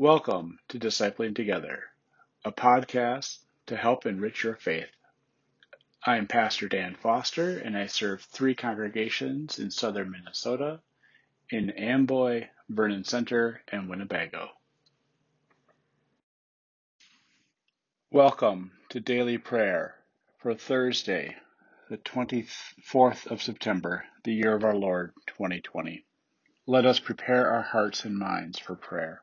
Welcome to Discipling Together, a podcast to help enrich your faith. I am Pastor Dan Foster, and I serve three congregations in southern Minnesota in Amboy, Vernon Center, and Winnebago. Welcome to Daily Prayer for Thursday, the 24th of September, the year of our Lord 2020. Let us prepare our hearts and minds for prayer.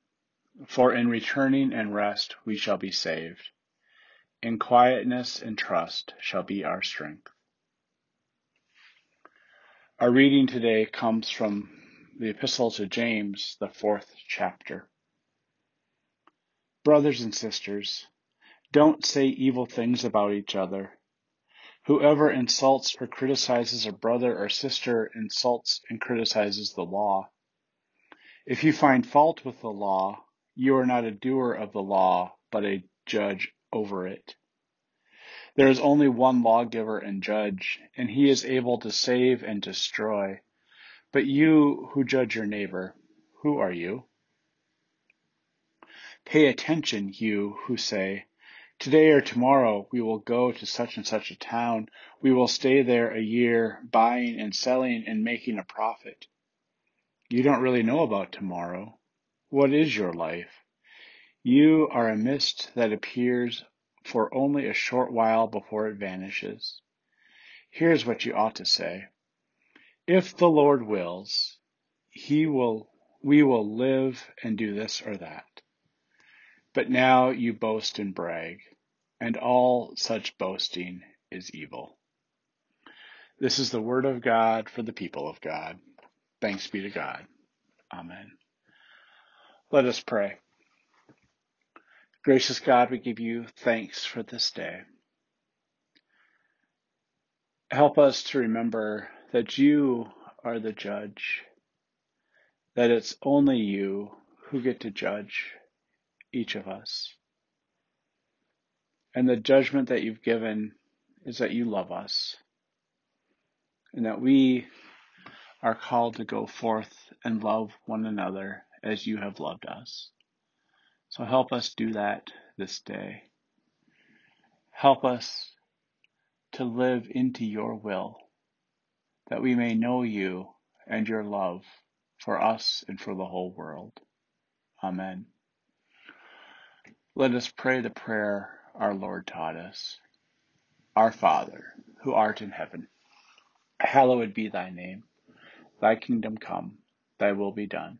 For in returning and rest we shall be saved. In quietness and trust shall be our strength. Our reading today comes from the Epistle to James, the fourth chapter. Brothers and sisters, don't say evil things about each other. Whoever insults or criticizes a brother or sister insults and criticizes the law. If you find fault with the law, you are not a doer of the law, but a judge over it. There is only one lawgiver and judge, and he is able to save and destroy. But you who judge your neighbor, who are you? Pay attention, you who say, Today or tomorrow we will go to such and such a town. We will stay there a year, buying and selling and making a profit. You don't really know about tomorrow. What is your life? You are a mist that appears for only a short while before it vanishes. Here's what you ought to say. If the Lord wills, he will, we will live and do this or that. But now you boast and brag, and all such boasting is evil. This is the word of God for the people of God. Thanks be to God. Amen. Let us pray. Gracious God, we give you thanks for this day. Help us to remember that you are the judge, that it's only you who get to judge each of us. And the judgment that you've given is that you love us and that we are called to go forth and love one another as you have loved us. So help us do that this day. Help us to live into your will, that we may know you and your love for us and for the whole world. Amen. Let us pray the prayer our Lord taught us. Our Father, who art in heaven, hallowed be thy name. Thy kingdom come, thy will be done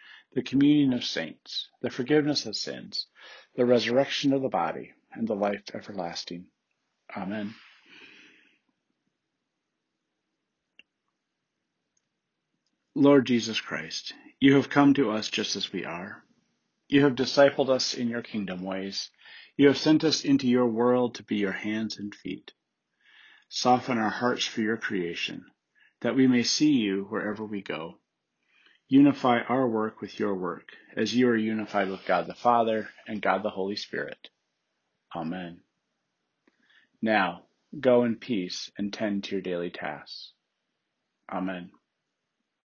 the communion of saints, the forgiveness of sins, the resurrection of the body, and the life everlasting. Amen. Lord Jesus Christ, you have come to us just as we are. You have discipled us in your kingdom ways. You have sent us into your world to be your hands and feet. Soften our hearts for your creation, that we may see you wherever we go Unify our work with your work, as you are unified with God the Father and God the Holy Spirit. Amen. Now, go in peace and tend to your daily tasks. Amen.